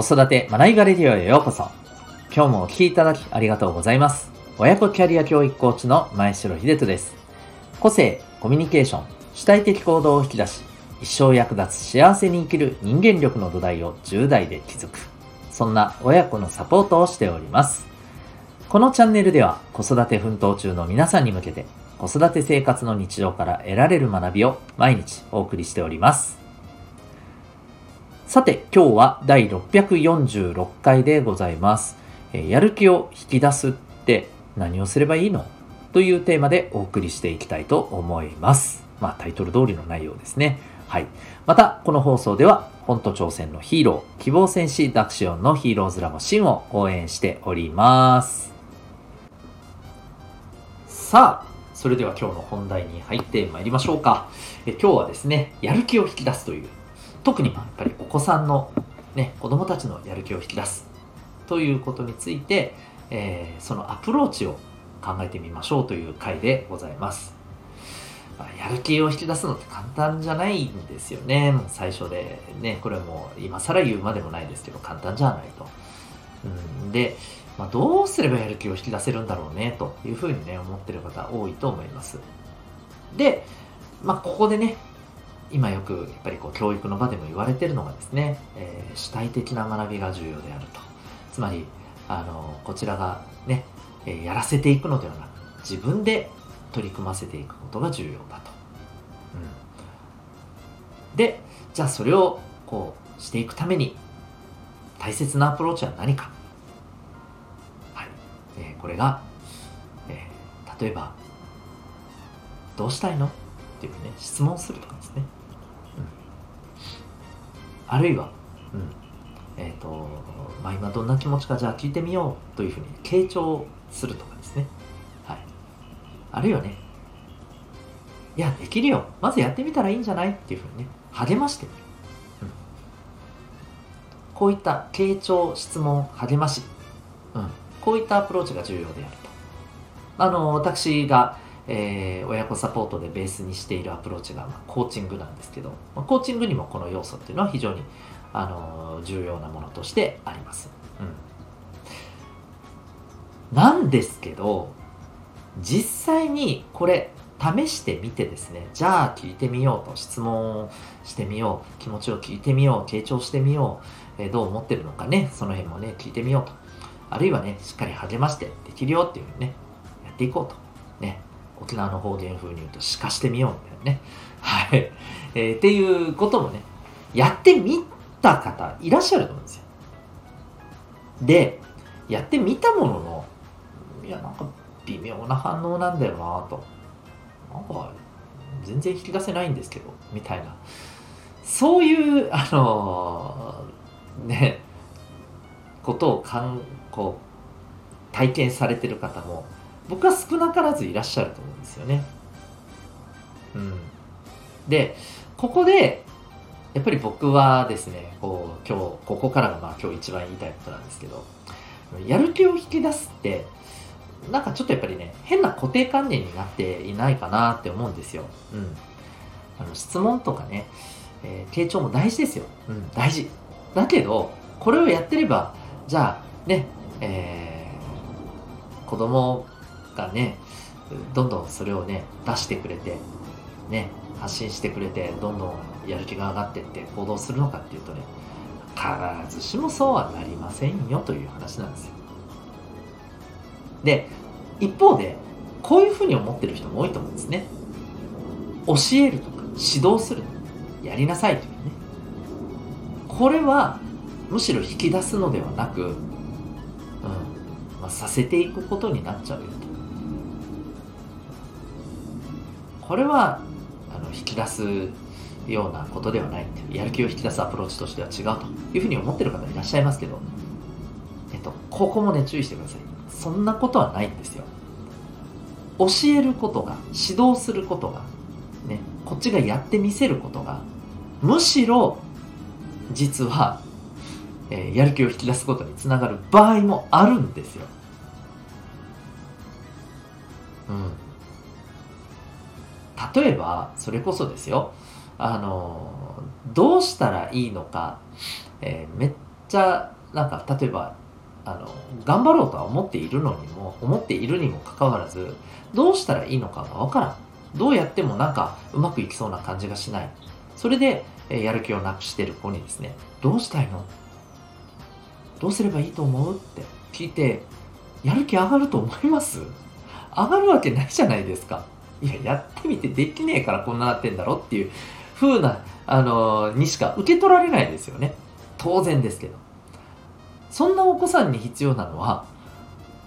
子育て学びがレディオへようこそ。今日もお聴きいただきありがとうございます。親子キャリア教育コーチの前城秀人です。個性、コミュニケーション、主体的行動を引き出し、一生役立つ幸せに生きる人間力の土台を10代で築く。そんな親子のサポートをしております。このチャンネルでは子育て奮闘中の皆さんに向けて子育て生活の日常から得られる学びを毎日お送りしております。さて、今日は第646回でございます。えやる気を引き出すって何をすればいいの？というテーマでお送りしていきたいと思います。まあタイトル通りの内容ですね。はい。また、この放送では、本と挑戦のヒーロー、希望戦士ダクシオンのヒーローズラボシンを応援しております。さあ、それでは今日の本題に入ってまいりましょうか。え今日はですね、やる気を引き出すという、特にやっぱりお子さんの、ね、子供たちのやる気を引き出すということについて、えーそのアプローチを考えてみましょうという回でございます。やる気を引き出すのって簡単じゃないんですよね。もう最初でね、これも今更言うまでもないですけど、簡単じゃないと。うん、で、まあ、どうすればやる気を引き出せるんだろうね、というふうにね、思ってる方多いと思います。で、まあ、ここでね、今よくやっぱりこう教育の場でも言われてるのがですね、えー主体的な学びが重要であると。つまり、あの、こちらがね、えーやらせていくのではなく、自分で取り組ませていくことが重要だと。うん、で、じゃあそれをこうしていくために大切なアプローチは何か？はい。えーこれが、えー例えば、どうしたいの？っていうね、質問するとかですね。うん、あるいは、うん、えっ、と、まあ、今どんな気持ちかじゃあ聞いてみようというふうに傾聴するとかですね。はい。あるいはね、いや、できるよ。まずやってみたらいいんじゃないっていうふうにね、励ましてみる。うん、こういった傾聴、質問、励まし、うん、こういったアプローチが重要であると。あの、私が、えー親子サポートでベースにしているアプローチが、まあ、コーチングなんですけど、まコーチングにもこの要素っていうのは非常に、あの重要なものとしてあります。うん、なんですけど、実際にこれ試してみてですね、じゃあ聞いてみようと、質問をしてみよう、気持ちを聞いてみよう、傾聴してみよう、えーどう思ってるのかね、その辺もね、聞いてみようと。あるいはね、しっかり励まして、できるよっていうふうにね、やっていこうと。沖縄の方言風に言うと、しかしてみようみたいなね。はい。えーっていうこともね、やってみた方いらっしゃると思うんですよ。で、やってみたものの、いや、なんか微妙な反応なんだよなと。なんか、全然引き出せないんですけど、みたいな。そういう、あのーね、ことをかん、こう、体験されてる方も、僕は少なからずいらっしゃると思うんですよね。うん。で、ここで、やっぱり僕はですね、こう、今日、ここからがまあ今日一番言いたいことなんですけど、やる気を引き出すって、なんかちょっとやっぱりね、変な固定観念になっていないかなって思うんですよ。うん。あの質問とかね、えー、傾聴も大事ですよ。うん、大事。だけど、これをやってれば、じゃあ、ね、えー子供がね、どんどんそれをね、出してくれて、ね、発信してくれて、どんどんやる気が上がってって行動するのかっていうとね、必ずしもそうはなりませんよという話なんですよ。で、一方で、こういうふうに思ってる人も多いと思うんですね。教えるとか、指導する。やりなさいというね。これは、むしろ引き出すのではなく、うん、まあ、させていくことになっちゃうよと。これは、あの、引き出すようなことではないってやる気を引き出すアプローチとしては違うというふうに思ってる方いらっしゃいますけど、えっと、ここもね、注意してください。そんなことはないんですよ。教えることが、指導することが、ね、こっちがやってみせることが、むしろ、実は、えーやる気を引き出すことにつながる場合もあるんですよ。うん。例えば、それこそですよ、あの、どうしたらいいのか、えーめっちゃなんか例えばあの頑張ろうとは思っているのにも思っているにもかかわらずどうしたらいいのかがわからん。どうやってもなんかうまくいきそうな感じがしない。それで、えやる気をなくしてる子にですねどうしたいの？どうすればいいと思う？って聞いてやる気上がると思います？上がるわけないじゃないですか。いややってみてできねえからこんななってんだろっていう風なあのにしか受け取られないですよね。当然ですけど。そんなお子さんに必要なのは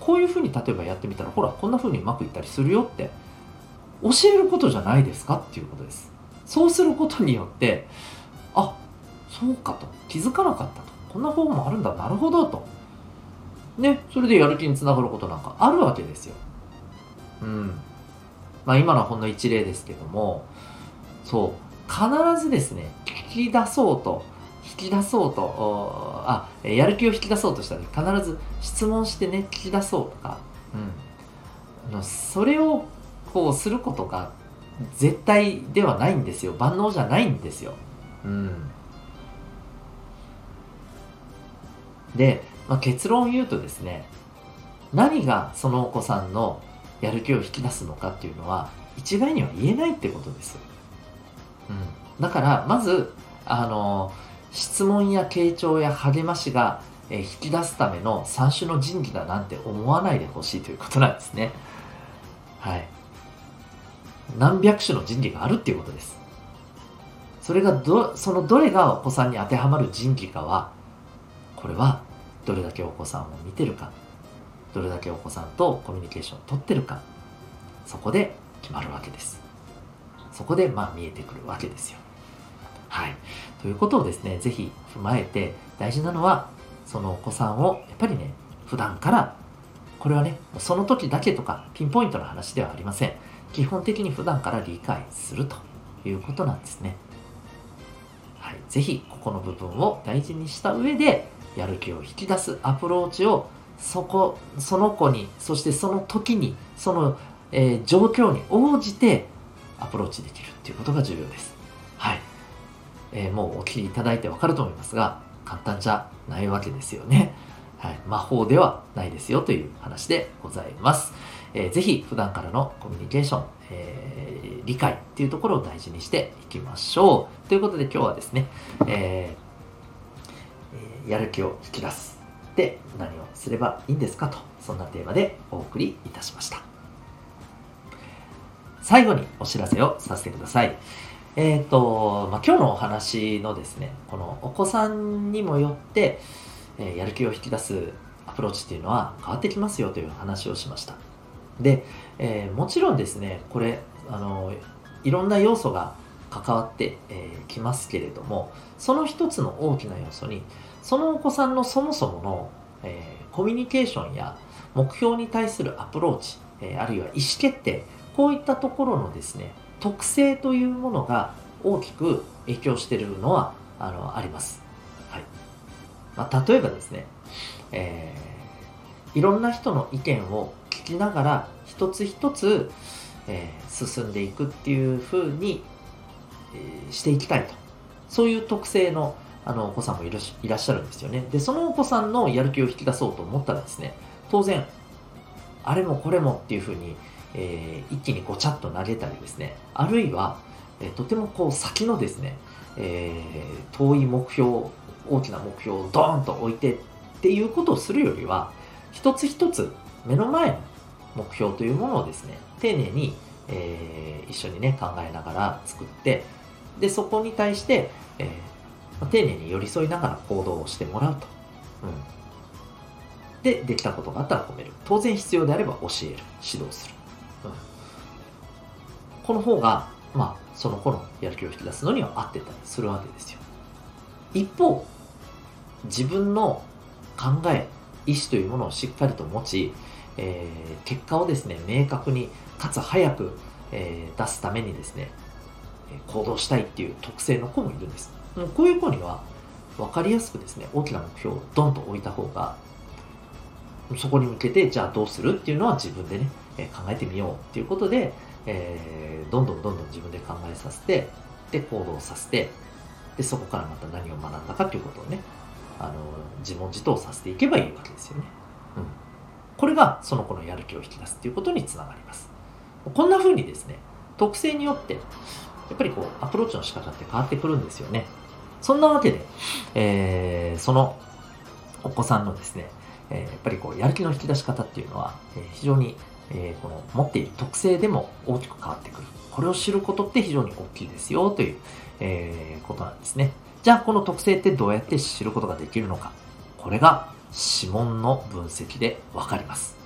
こういうふうに例えばやってみたらほらこんなふうにうまくいったりするよって教えることじゃないですかっていうことです。そうすることによってあそうかと。気づかなかったと。こんな方法もあるんだ。なるほどと。ねそれでやる気につながることなんかあるわけですよ。うん。まあ今のはほんの一例ですけどもそう必ずですね聞き出そうと引き出そうとあやる気を引き出そうとしたら必ず質問してね聞き出そうとか、うん、それをこうすることが絶対ではないんですよ。万能じゃないんですよ。うん、で、まあ、結論を言うとですね何がそのお子さんのやる気を引き出すのかっていうのは一概には言えないってことです。うん、だからまずあの質問や傾聴や励ましが、引き出すための三種の神器だなんて思わないでほしいということなんですね。はい。何百種の神器があるっていうことです。それがど、そのどれがお子さんに当てはまる神器かは、これはどれだけお子さんを見てるか、どれだけお子さんとコミュニケーションをとってるか、そこで決まるわけです。そこでまあ見えてくるわけですよ。はい。ということをですね、ぜひ踏まえて、大事なのは、そのお子さんを、やっぱりね、普段から、これはね、その時だけとか、ピンポイントの話ではありません。基本的に普段から理解するということなんですね。はい。ぜひ、ここの部分を大事にした上で、やる気を引き出すアプローチを、そこ、その子に、そしてその時に、その、えー、状況に応じてアプローチできるっていうことが重要です。はい。えー、もうお聞きいただいてわかると思いますが、簡単じゃないわけですよね。はい、魔法ではないですよという話でございます。えー、ぜひ普段からのコミュニケーション、えー、理解っていうところを大事にしていきましょう。ということで今日はですね、えー、やる気を引き出す。で、何をすればいいんですかと、そんなテーマでお送りいたしました。最後にお知らせをさせてください。えっ、ー、と、まあ、今日のお話のですね、このお子さんにもよって、え、やる気を引き出すアプローチっていうのは変わってきますよという話をしました。で、えー、もちろんですね、これ、あの、いろんな要素が関わってき、えー、ますけれども、その一つの大きな要素に、そのお子さんのそもそもの、えー、コミュニケーションや目標に対するアプローチ、えあるいは意思決定、こういったところのですね、特性というものが大きく影響しているのはあのあります。はいまあ、例えばですね、えー、いろんな人の意見を聞きながら一つ一つ、えー、進んでいくっていうふうに、えー、していきたいと。そういう特性のあのお子さんもいらっしゃるんですよね。で、そのお子さんのやる気を引き出そうと思ったらですね、当然、あれもこれもっていうふうにえー、一気にごちゃっと投げたりですね、あるいは、えー、とてもこう先のですね、えー、遠い目標、大きな目標をドーンと置いてっていうことをするよりは、一つ一つ目の前の目標というものをですね、丁寧に、えー、一緒にね、考えながら作って、で、そこに対して、えー、丁寧に寄り添いながら行動をしてもらうと。うん。で、できたことがあったら褒める。当然必要であれば教える。指導する。うんこの方が、まあ、その子のやる気を引き出すのには合ってたりするわけですよ。一方、自分の考え、意思というものをしっかりと持ち、えー、結果をですね、明確に、かつ早く、えー、出すためにですね、行動したいっていう特性の子もいるんです。こういう子には、分かりやすくですね、大きな目標をドンと置いた方が、そこに向けて、じゃあどうするっていうのは自分でね、え考えてみようっていうことで、えー、どんどんどんどん自分で考えさせて、で、行動させて、で、そこからまた何を学んだかっていうことをね、あの自問自答させていけばいいわけですよね。うん、これがその子のやる気を引き出すっていうことにつながります。こんな風にですね、特性によって、やっぱりこう、アプローチの仕方って変わってくるんですよね。そんなわけで、えー、そのお子さんのですね、えー、やっぱりこう、やる気の引き出し方っていうのは、えー、非常に、えー、この持っている特性でも大きく変わってくる。これを知ることって非常に大きいですよという、えー、ことなんですね。じゃあ、この特性ってどうやって知ることができるのか。これが指紋の分析でわかります。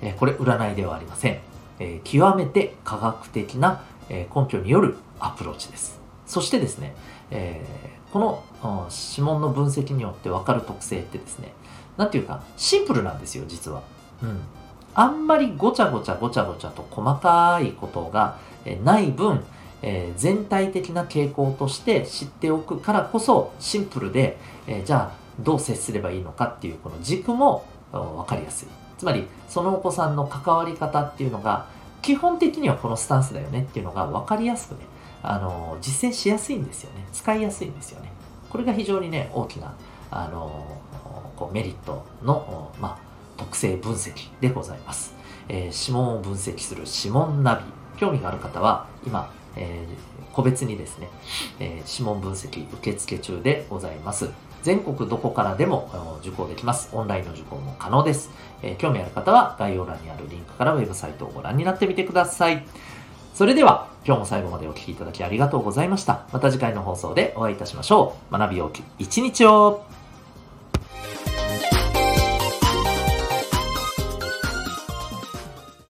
えー、これ占いではありません。えー、極めて科学的な、え根拠によるアプローチです。そしてですね、えこの指紋の分析によってわかる特性ってですね、なんていうか、シンプルなんですよ、実は。うん。あんまりごちゃごちゃごちゃごちゃと細かいことがない分、えー、全体的な傾向として知っておくからこそシンプルで、えー、じゃあどう接すればいいのかっていうこの軸も分かりやすい。つまりそのお子さんの関わり方っていうのが基本的にはこのスタンスだよねっていうのが分かりやすくね、あの実践しやすいんですよね。使いやすいんですよね。これが非常にね、大きな、あのこうメリットの、まあ、特性分析でございます。えー、指紋を分析する指紋ナビ。興味がある方は、今、えー、個別にですね、えー、指紋分析受付中でございます。全国どこからでも受講できます。オンラインの受講も可能です。え、興味ある方は概要欄にあるリンクからウェブサイトをご覧になってみてください。それでは、今日も最後までお聴きいただきありがとうございました。また次回の放送でお会いいたしましょう。学びよう一日を